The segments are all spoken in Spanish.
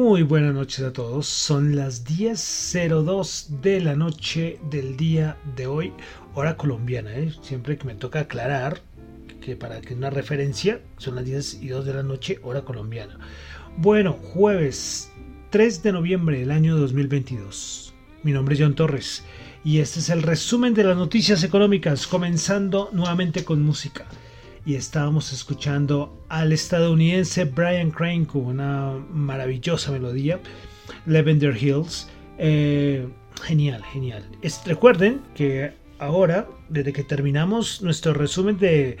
Muy buenas noches a todos. Son las 10.02 de la noche del día de hoy, hora colombiana. ¿eh? Siempre que me toca aclarar que para que una referencia son las 10 y 2 de la noche, hora colombiana. Bueno, jueves 3 de noviembre del año 2022. Mi nombre es John Torres y este es el resumen de las noticias económicas, comenzando nuevamente con música y estábamos escuchando al estadounidense Brian Crane con una maravillosa melodía, Lavender Hills. Eh, genial, genial. recuerden que ahora, desde que terminamos nuestro resumen de...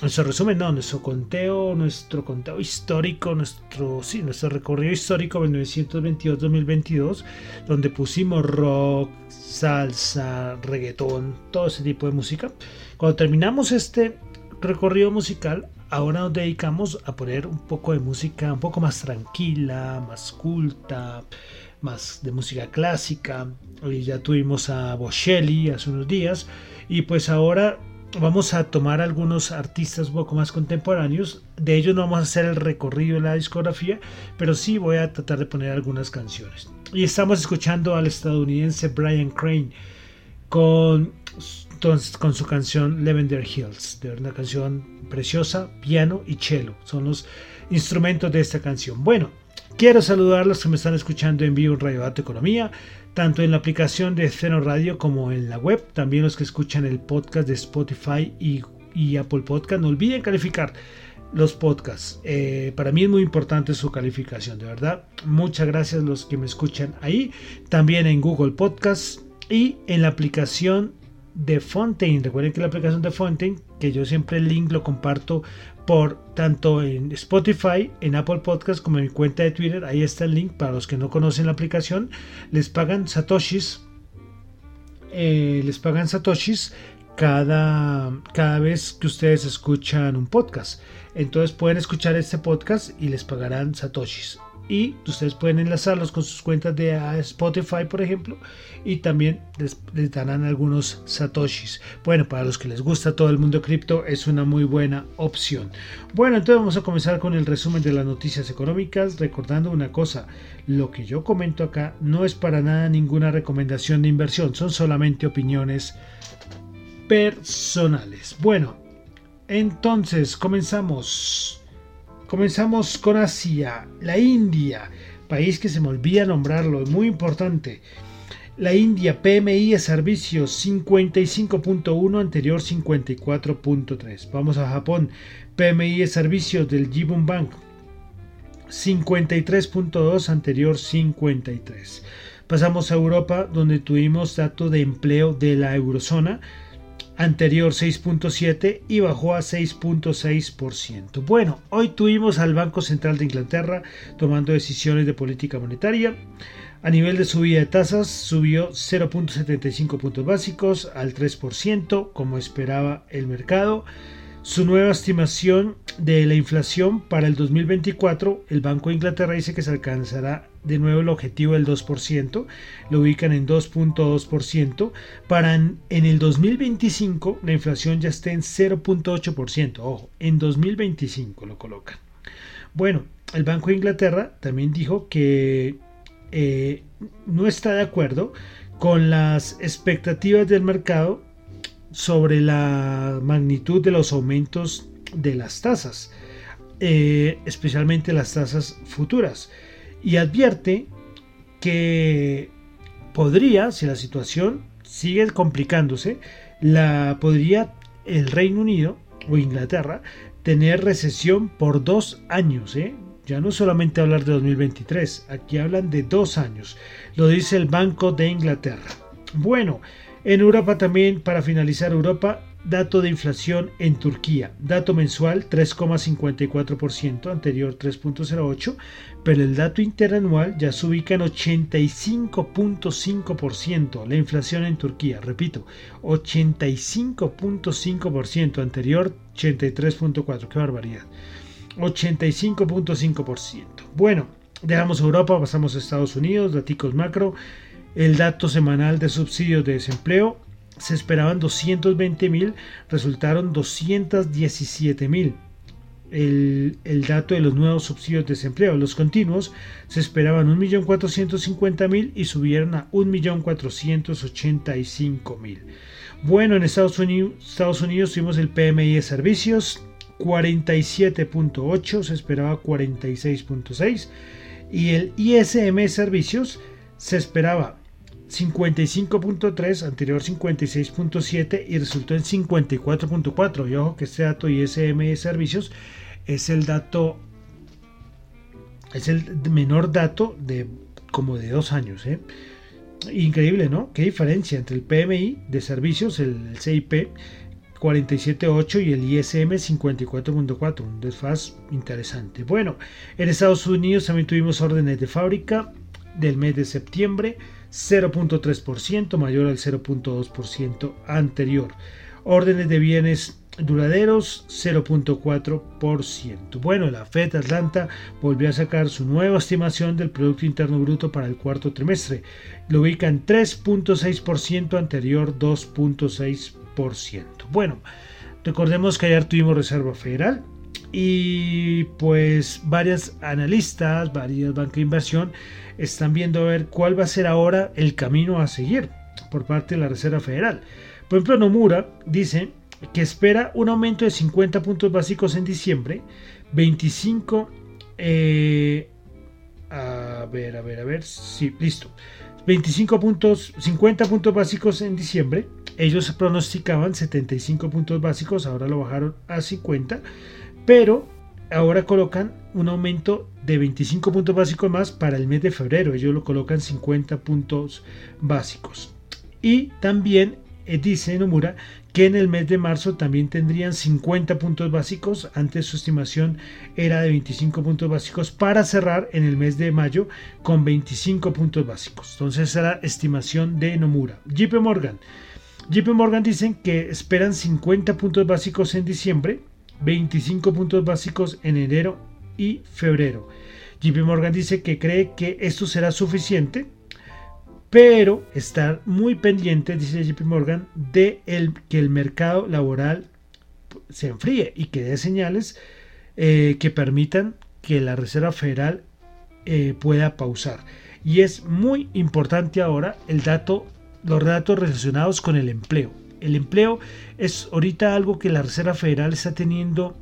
Nuestro resumen, no, nuestro conteo, nuestro conteo histórico, nuestro, sí, nuestro recorrido histórico 1922-2022, donde pusimos rock, salsa, reggaetón, todo ese tipo de música. Cuando terminamos este recorrido musical, ahora nos dedicamos a poner un poco de música un poco más tranquila, más culta, más de música clásica. Hoy ya tuvimos a Bocelli hace unos días y pues ahora vamos a tomar algunos artistas un poco más contemporáneos. De ellos no vamos a hacer el recorrido de la discografía, pero sí voy a tratar de poner algunas canciones. Y estamos escuchando al estadounidense Brian Crane con con su canción Lavender Hills, de una canción preciosa, piano y cello, son los instrumentos de esta canción. Bueno, quiero saludar a los que me están escuchando en vivo en Radio Dato Economía, tanto en la aplicación de Ceno Radio como en la web, también los que escuchan el podcast de Spotify y y Apple Podcast. No olviden calificar los podcasts. Eh, para mí es muy importante su calificación, de verdad. Muchas gracias a los que me escuchan ahí. También en Google Podcast y en la aplicación de Fontaine. Recuerden que la aplicación de Fontaine, que yo siempre el link lo comparto por tanto en Spotify, en Apple Podcast como en mi cuenta de Twitter. Ahí está el link para los que no conocen la aplicación. Les pagan satoshis. Eh, les pagan satoshis cada, cada vez que ustedes escuchan un podcast. Entonces pueden escuchar este podcast y les pagarán satoshis. Y ustedes pueden enlazarlos con sus cuentas de Spotify, por ejemplo, y también les, darán algunos satoshis. Bueno, para los que les gusta todo el mundo cripto, es una muy buena opción. Bueno, entonces vamos a comenzar con el resumen de las noticias económicas, recordando una cosa, lo que yo comento acá no es para nada ninguna recomendación de inversión, son solamente opiniones personales. Bueno, entonces comenzamos. Comenzamos con Asia, la India, país que se me olvida nombrarlo, muy importante. La India PMI de servicios 55.1 anterior 54.3. Vamos a Japón, PMI de servicios del Jibun Bank 53.2 anterior 53. Pasamos a Europa donde tuvimos dato de empleo de la eurozona anterior 6.7 y bajó a 6.6%. Bueno, hoy tuvimos al Banco Central de Inglaterra tomando decisiones de política monetaria. A nivel de subida de tasas, subió 0.75 puntos básicos al 3%, como esperaba el mercado. Su nueva estimación de la inflación para el 2024, el Banco de Inglaterra dice que se alcanzará de nuevo el objetivo del 2%, lo ubican en 2.2%, para en, el 2025 la inflación ya esté en 0.8%, ojo, en 2025 lo colocan. Bueno, el Banco de Inglaterra también dijo que eh, no está de acuerdo con las expectativas del mercado sobre la magnitud de los aumentos de las tasas, eh, especialmente las tasas futuras y advierte que podría, si la situación sigue complicándose, la podría el Reino Unido o Inglaterra tener recesión por dos años. ¿eh? Ya no solamente hablar de 2023, aquí hablan de dos años. Lo dice el Banco de Inglaterra. Bueno, en Europa también, para finalizar Europa, Dato de inflación en Turquía. Dato mensual 3,54%, anterior 3,08%, pero el dato interanual ya se ubica en 85,5%. La inflación en Turquía, repito, 85,5%, anterior 83,4%. Qué barbaridad. 85,5%. Bueno, dejamos Europa, pasamos a Estados Unidos, datos macro. El dato semanal de subsidios de desempleo se esperaban 220 mil, resultaron 217 mil. El, dato de los nuevos subsidios de desempleo, los continuos, se esperaban 1.450.000 y subieron a 1.485.000. Bueno, en Estados Unidos, Estados Unidos tuvimos el PMI de servicios, 47.8, se esperaba 46.6 y el ISM de servicios se esperaba 55.3, anterior 56.7 y resultó en 54.4. Y ojo que este dato ISM de servicios es el dato, es el menor dato de como de dos años. ¿eh? Increíble, ¿no? Qué diferencia entre el PMI de servicios, el, CIP 47.8 y el ISM 54.4, un desfaz interesante. Bueno, en Estados Unidos también tuvimos órdenes de fábrica del mes de septiembre 0.3%, mayor al 0.2% anterior. Órdenes de bienes duraderos 0.4%. Bueno, la Fed Atlanta volvió a sacar su nueva estimación del Producto Interno Bruto para el cuarto trimestre. Lo ubica en 3.6%, anterior 2.6%. Bueno, recordemos que ayer tuvimos Reserva Federal y pues varias analistas, varias bancas de inversión están viendo a ver cuál va a ser ahora el camino a seguir por parte de la Reserva Federal. Por ejemplo, Nomura dice que espera un aumento de 50 puntos básicos en diciembre, 25... Eh, a ver, a ver, a ver, sí, listo. 25 puntos, 50 puntos básicos en diciembre, ellos pronosticaban 75 puntos básicos, ahora lo bajaron a 50, pero ahora colocan un aumento de 25 puntos básicos más para el mes de febrero, ellos lo colocan 50 puntos básicos. Y también eh, dice Nomura que en el mes de marzo también tendrían 50 puntos básicos, antes su estimación era de 25 puntos básicos, para cerrar en el mes de mayo con 25 puntos básicos. Entonces esa era estimación de Nomura. JP Morgan. JP Morgan dicen que esperan 50 puntos básicos en diciembre, 25 puntos básicos en enero y febrero. JP Morgan dice que cree que esto será suficiente pero estar muy pendiente, dice JP Morgan, de el, que el mercado laboral se enfríe y que dé señales eh, que permitan que la Reserva Federal eh, pueda pausar. Y es muy importante ahora el dato, los datos relacionados con el empleo. El empleo es ahorita algo que la Reserva Federal está teniendo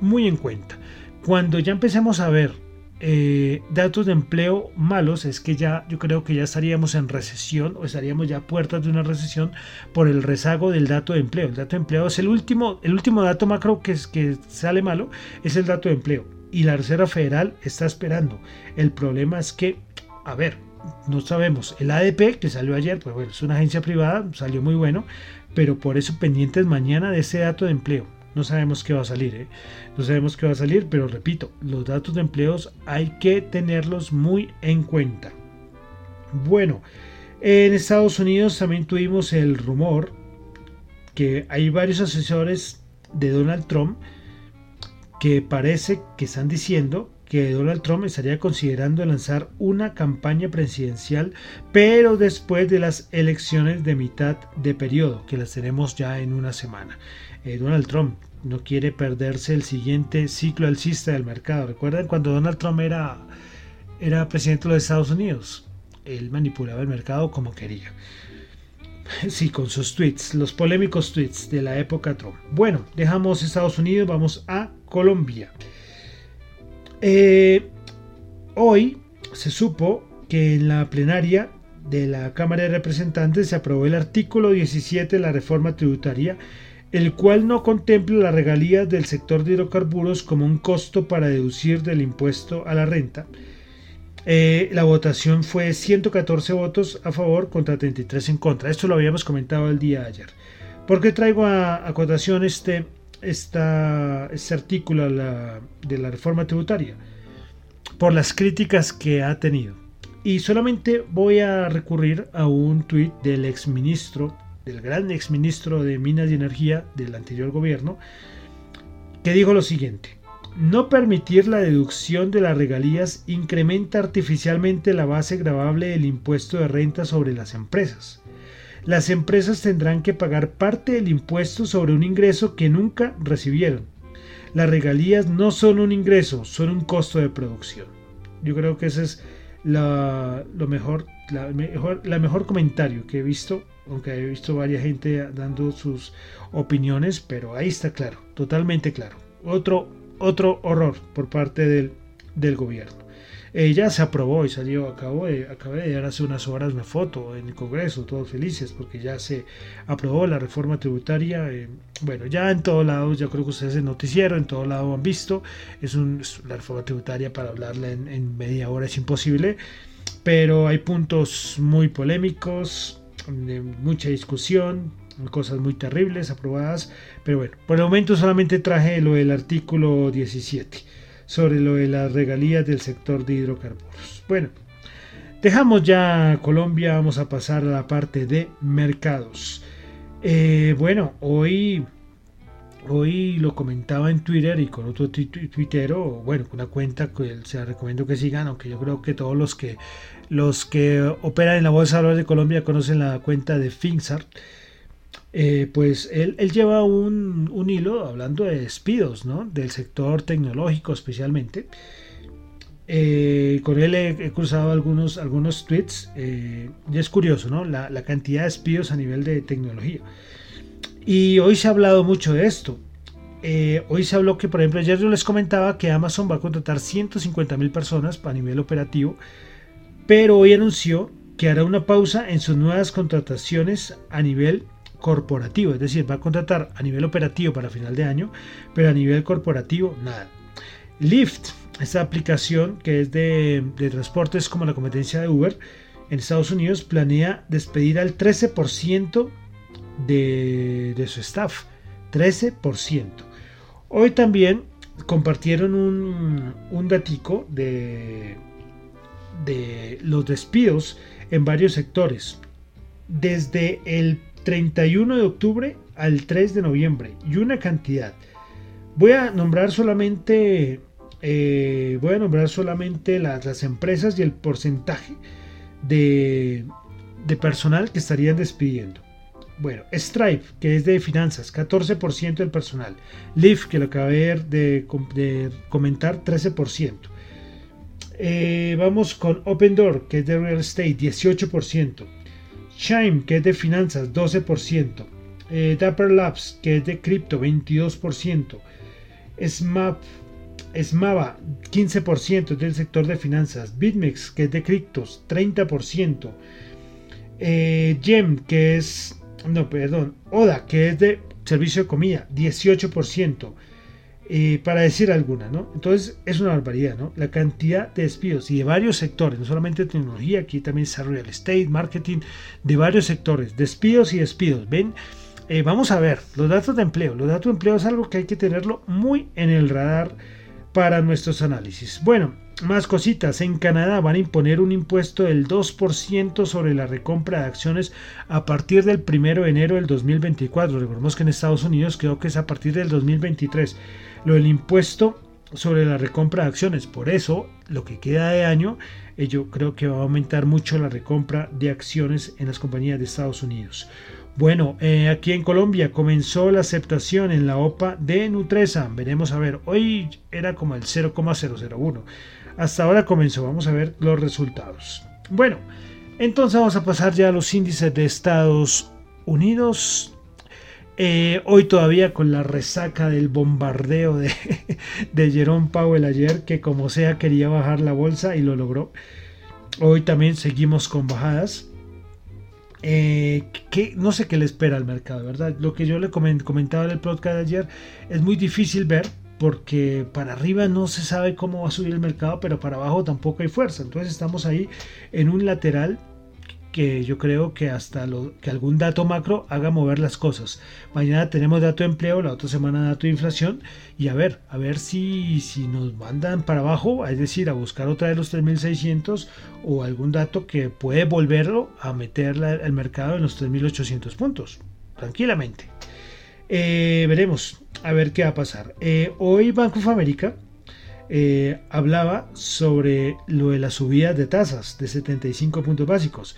muy en cuenta. Cuando ya empecemos a ver eh, datos de empleo malos es que ya yo creo que ya estaríamos en recesión o estaríamos ya a puertas de una recesión por el rezago del dato de empleo. El dato de empleo es el último, el último dato macro que, es, que sale malo, es el dato de empleo. Y la Reserva Federal está esperando. El problema es que, a ver, no sabemos. El ADP que salió ayer, pues bueno, es una agencia privada, salió muy bueno, pero por eso pendientes mañana de ese dato de empleo no sabemos qué va a salir, ¿eh? no sabemos qué va a salir, pero repito, los datos de empleos hay que tenerlos muy en cuenta. Bueno, en Estados Unidos también tuvimos el rumor que hay varios asesores de Donald Trump que parece que están diciendo que Donald Trump estaría considerando lanzar una campaña presidencial, pero después de las elecciones de mitad de periodo, que las tenemos ya en una semana. Eh, Donald Trump no quiere perderse el siguiente ciclo alcista del mercado. Recuerden cuando Donald Trump era, era presidente de los Estados Unidos, él manipulaba el mercado como quería. Sí, con sus tweets, los polémicos tweets de la época Trump. Bueno, dejamos Estados Unidos, vamos a Colombia. Eh, hoy se supo que en la plenaria de la Cámara de Representantes se aprobó el artículo 17 de la reforma tributaria el cual no contempla las regalías del sector de hidrocarburos como un costo para deducir del impuesto a la renta. Eh, la votación fue 114 votos a favor contra 33 en contra. Esto lo habíamos comentado el día de ayer. ¿Por qué traigo a, cotación este, este artículo de la reforma tributaria? Por las críticas que ha tenido. Y solamente voy a recurrir a un tuit del exministro del gran exministro de Minas y Energía del anterior gobierno, que dijo lo siguiente. No permitir la deducción de las regalías incrementa artificialmente la base gravable del impuesto de renta sobre las empresas. Las empresas tendrán que pagar parte del impuesto sobre un ingreso que nunca recibieron. Las regalías no son un ingreso, son un costo de producción. Yo creo que ese es la, lo mejor, mejor, la mejor comentario que he visto aunque he visto varias gente dando sus opiniones, pero ahí está claro, totalmente claro. Otro, otro horror por parte del, del gobierno. Ella se aprobó y salió, acabo de, acabé de dar hace unas horas una foto en el Congreso, todos felices porque ya se aprobó la reforma tributaria. Eh, bueno, ya en todos lados, yo creo que ustedes en noticiero, en todos lados han visto, es, un, la reforma tributaria para hablarla en, en media hora es imposible, pero hay puntos muy polémicos, de mucha discusión, cosas muy terribles aprobadas, pero bueno, por el momento solamente traje lo del artículo 17 sobre lo de las regalías del sector de hidrocarburos. Bueno, dejamos ya Colombia, vamos a pasar a la parte de mercados. Eh, bueno, hoy Hoy lo comentaba en Twitter y con otro tuitero, bueno, una cuenta que se recomiendo que sigan, aunque yo creo que todos los que los que operan en la Bolsa de Valores de Colombia conocen la cuenta de Finxart. Eh, pues él, lleva un, hilo hablando de despidos, ¿no? Del sector tecnológico especialmente. Eh, con él he, cruzado algunos, algunos tweets eh, y es curioso, ¿no? La, la cantidad de despidos a nivel de tecnología. Y hoy se ha hablado mucho de esto. Hoy se habló que, por ejemplo, ayer yo les comentaba que Amazon va a contratar 150 mil personas a nivel operativo, pero hoy anunció que hará una pausa en sus nuevas contrataciones a nivel corporativo, es decir, va a contratar a nivel operativo para final de año, pero a nivel corporativo nada. Lyft, esta aplicación que es de, transportes como la competencia de Uber en Estados Unidos, planea despedir al 13% de, de su staff. 13%. Hoy también compartieron un, un datico de, de los despidos en varios sectores. Desde el 31 de octubre al 3 de noviembre. Y una cantidad. Voy a nombrar solamente. Eh, voy a nombrar solamente las, empresas y el porcentaje de, personal que estarían despidiendo. Bueno, Stripe, que es de finanzas, 14% del personal. Lyft, que lo acabé de, de comentar, 13%. Eh, vamos con Open Door, que es de real estate, 18%. Chime, que es de finanzas, 12%. Eh, Dapper Labs, que es de cripto, 22%. SMAP, SMAVA, 15% del sector de finanzas. BitMEX, que es de criptos, 30%. Eh, Gem, que es, no, perdón, ODA, que es de servicio de comida, 18%. Eh, para decir alguna, ¿no? Entonces es una barbaridad, ¿no? La cantidad de despidos y de varios sectores, no solamente tecnología, aquí también está real estate, marketing, de varios sectores, despidos y despidos. Ven, eh, vamos a ver los datos de empleo. Los datos de empleo es algo que hay que tenerlo muy en el radar para nuestros análisis. Bueno, más cositas. En Canadá van a imponer un impuesto del 2% sobre la recompra de acciones a partir del 1 de enero del 2024. Recordemos que en Estados Unidos creo que es a partir del 2023 lo del impuesto sobre la recompra de acciones. Por eso, lo que queda de año, eh, yo creo que va a aumentar mucho la recompra de acciones en las compañías de Estados Unidos. Bueno, eh, aquí en Colombia comenzó la aceptación en la OPA de Nutresa. Veremos a ver, hoy era como el 0,001. Hasta ahora comenzó, vamos a ver los resultados. Bueno, entonces vamos a pasar ya a los índices de Estados Unidos. Eh, hoy todavía con la resaca del bombardeo de, de Jerome Powell ayer, que como sea quería bajar la bolsa y lo logró. Hoy también seguimos con bajadas. Eh, que no sé qué le espera al mercado, ¿verdad? Lo que yo le comentaba en el podcast ayer es muy difícil ver porque para arriba no se sabe cómo va a subir el mercado, pero para abajo tampoco hay fuerza. Entonces estamos ahí en un lateral que yo creo que hasta lo, que algún dato macro haga mover las cosas. Mañana tenemos dato de empleo, la otra semana dato de inflación y a ver, a ver si, si nos mandan para abajo, es decir, a buscar otra de los 3600 o algún dato que puede volverlo a meter el mercado en los 3800 puntos, tranquilamente. Eh, veremos a ver qué va a pasar. Eh, hoy Banco of America eh, hablaba sobre lo de la subida de tasas de 75 puntos básicos.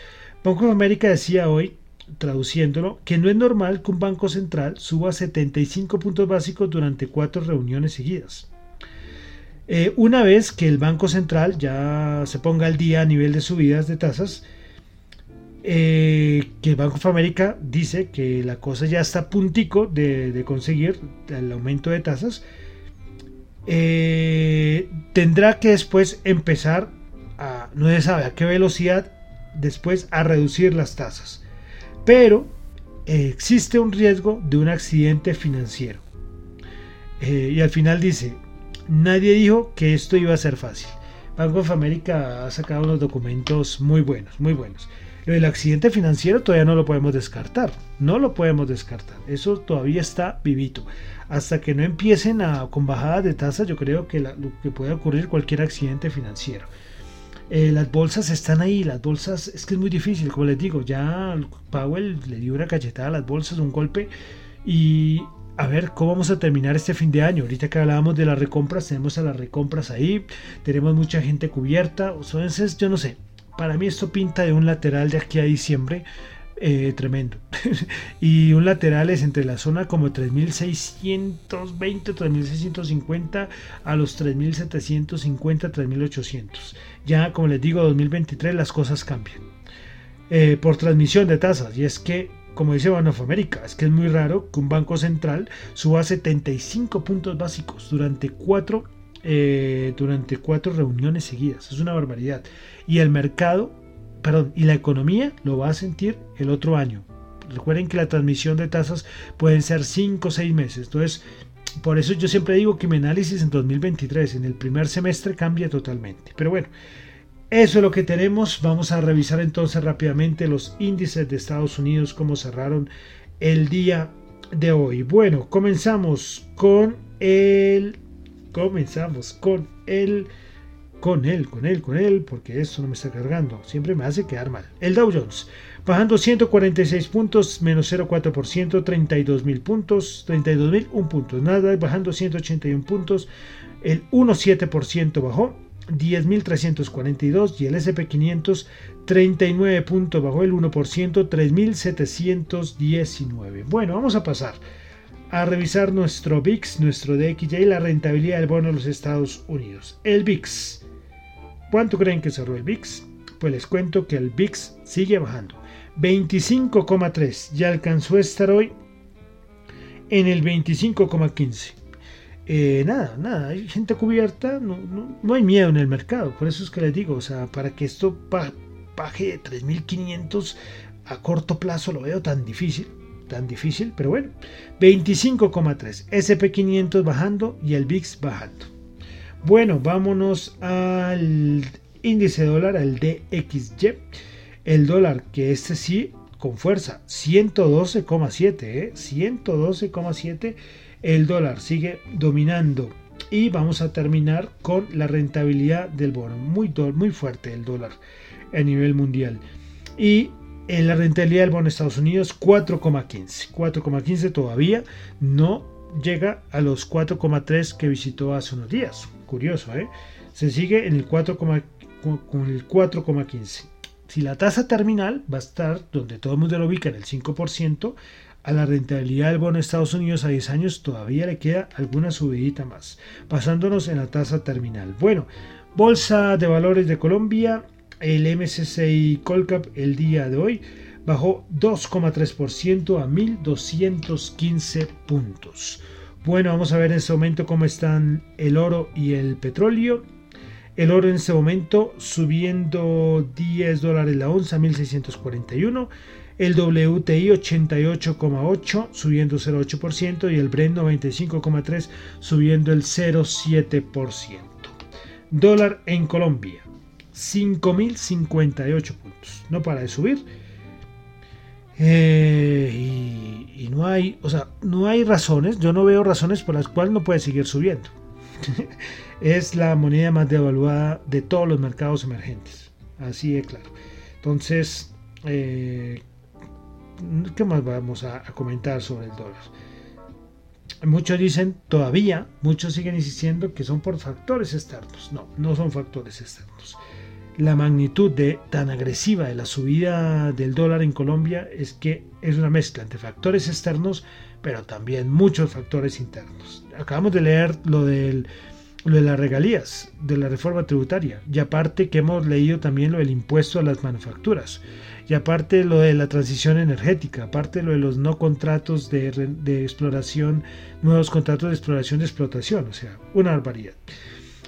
Banco de América decía hoy, traduciéndolo, que no es normal que un banco central suba 75 puntos básicos durante cuatro reuniones seguidas. Eh, una vez que el Banco Central ya se ponga al día a nivel de subidas de tasas, eh, que el Banco de América dice que la cosa ya está a puntico de, conseguir el aumento de tasas, eh, tendrá que después empezar a, no se sabe a qué velocidad, después a reducir las tasas. Pero eh, existe un riesgo de un accidente financiero. Eh, y al final dice, nadie dijo que esto iba a ser fácil. Banco of America ha sacado unos documentos muy buenos, muy buenos. El accidente financiero todavía no lo podemos descartar, no lo podemos descartar, eso todavía está vivito. Hasta que no empiecen a, con bajadas de tasas, yo creo que, puede ocurrir cualquier accidente financiero. Eh, las bolsas están ahí, las bolsas, es que es muy difícil, como les digo, ya Powell le dio una cachetada a las bolsas, un golpe, y a ver cómo vamos a terminar este fin de año. Ahorita que hablábamos de las recompras, tenemos a las recompras ahí, tenemos mucha gente cubierta, entonces yo no sé, para mí esto pinta de un lateral de aquí a diciembre. Eh, tremendo. y un lateral es entre la zona como 3620, 3650 a los 3750, 3800. Ya, como les digo, 2023 las cosas cambian. Eh, por transmisión de tasas. Y es que, como dice Bank of America, es que es muy raro que un banco central suba 75 puntos básicos durante cuatro, eh, durante cuatro reuniones seguidas. Es una barbaridad. Y el mercado perdón, y la economía lo va a sentir el otro año. Recuerden que la transmisión de tasas pueden ser 5 o 6 meses. Entonces, por eso yo siempre digo que mi análisis en 2023, en el primer semestre, cambia totalmente. Pero bueno, eso es lo que tenemos. Vamos a revisar entonces rápidamente los índices de Estados Unidos, cómo cerraron el día de hoy. Bueno, comenzamos con el... Comenzamos con el con él, con él, con él, porque esto no me está cargando. Siempre me hace quedar mal. El Dow Jones, bajando 146 puntos, menos 0,4%, 32 mil puntos, 32 mil, un punto. Nada, bajando 181 puntos, el 1,7% bajó, 10.342 y el SP500 39 puntos bajó el 1%, 3.719. Bueno, vamos a pasar a revisar nuestro VIX, nuestro DXY la rentabilidad del bono de los Estados Unidos. El VIX ¿Cuánto creen que cerró el VIX? Pues les cuento que el VIX sigue bajando. 25,3. Ya alcanzó a estar hoy en el 25,15. Eh, nada, nada, hay gente cubierta, no, no, hay miedo en el mercado. Por eso es que les digo, o sea, para que esto baje de 3.500 a corto plazo lo veo tan difícil, tan difícil, pero bueno, 25,3. SP500 bajando y el VIX bajando. Bueno, vámonos al índice dólar, al DXY. El dólar, que este sí, con fuerza, 112,7, ¿eh? 112,7. El dólar sigue dominando. Y vamos a terminar con la rentabilidad del bono. Muy, muy fuerte el dólar a nivel mundial. Y la rentabilidad del bono de Estados Unidos, 4,15. 4,15 todavía no llega a los 4,3 que visitó hace unos días curioso, ¿eh? Se sigue en el 4, con el 4,15. Si la tasa terminal va a estar donde todo el mundo lo ubica en el 5%, a la rentabilidad del bono de Estados Unidos a 10 años todavía le queda alguna subidita más, pasándonos en la tasa terminal. Bueno, Bolsa de Valores de Colombia, el MSCI Colcap el día de hoy bajó 2,3% a 1.215 puntos. Bueno, vamos a ver en este momento cómo están el oro y el petróleo. El oro en este momento subiendo 10 dólares la onza, 1641. El WTI 88,8 subiendo 0,8% y el Brent 95,3 subiendo el 0,7%. Dólar en Colombia 5.058 puntos. No para de subir eh, y, no hay, o sea, no hay razones, yo no veo razones por las cuales no puede seguir subiendo. es la moneda más devaluada de todos los mercados emergentes. Así de claro. Entonces, eh, ¿qué más vamos a, a comentar sobre el dólar? Muchos dicen todavía, muchos siguen insistiendo que son por factores externos. No, no son factores externos la magnitud de, tan agresiva de la subida del dólar en Colombia es que es una mezcla entre factores externos, pero también muchos factores internos. Acabamos de leer lo, del, lo de las regalías, de la reforma tributaria, y aparte que hemos leído también lo del impuesto a las manufacturas, y aparte lo de la transición energética, aparte lo de los no contratos de, de exploración, nuevos contratos de exploración y explotación, o sea, una barbaridad.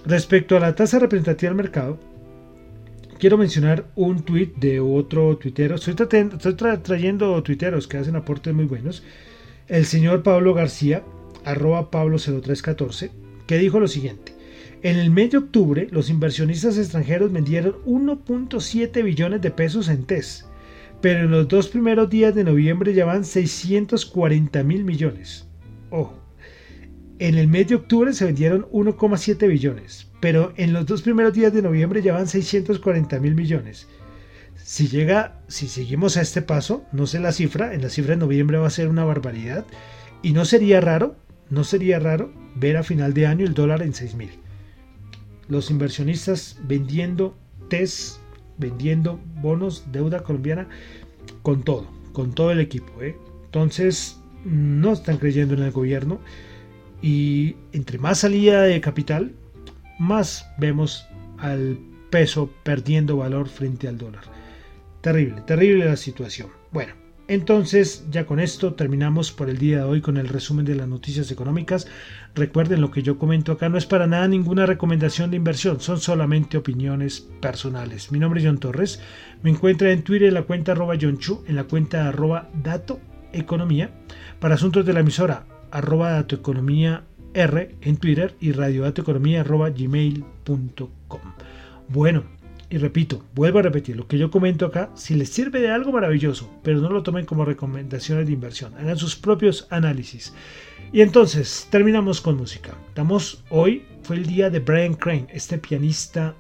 Respecto a la tasa representativa del mercado, quiero mencionar un tuit de otro tuitero. Estoy, trayendo tuiteros que hacen aportes muy buenos. El señor Pablo García, arroba Pablo0314, que dijo lo siguiente. En el mes de octubre, los inversionistas extranjeros vendieron 1.7 billones de pesos en TES, pero en los dos primeros días de noviembre ya van 640 mil millones. Ojo, en el mes de octubre se vendieron 1,7 billones, pero en los dos primeros días de noviembre ya van 640 mil millones. Si llega, si seguimos a este paso, no sé la cifra, en la cifra de noviembre va a ser una barbaridad y no sería raro, no sería raro ver a final de año el dólar en 6 mil. Los inversionistas vendiendo TES, vendiendo bonos, deuda colombiana, con todo, con todo el equipo. ¿eh? Entonces, no están creyendo en el gobierno y entre más salida de capital, más vemos al peso perdiendo valor frente al dólar. Terrible, terrible la situación. Bueno, Entonces, ya con esto terminamos por el día de hoy con el resumen de las noticias económicas. Recuerden lo que yo comento acá no es para nada ninguna recomendación de inversión, son solamente opiniones personales. Mi nombre es John Torres, me encuentra en Twitter en la cuenta arroba John Chu, en la cuenta arroba Dato Economía, para asuntos de la emisora arroba Dato Economía R en Twitter y radiodatoeconomía arroba gmail.com. Bueno, y repito, vuelvo a repetir, lo que yo comento acá, si les sirve de algo maravilloso, pero no lo tomen como recomendaciones de inversión, hagan sus propios análisis. Y entonces, terminamos con música. Estamos, hoy fue el día de Brian Crane, este pianista,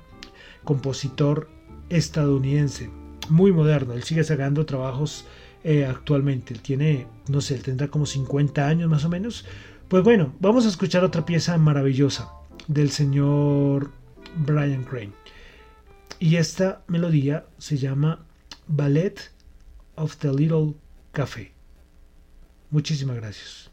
compositor estadounidense, muy moderno, él sigue sacando trabajos eh, actualmente, él tiene, no sé, tendrá como 50 años más o menos. Pues bueno, vamos a escuchar otra pieza maravillosa del señor Brian Crane. Y esta melodía se llama Ballet of the Little Café. Muchísimas gracias.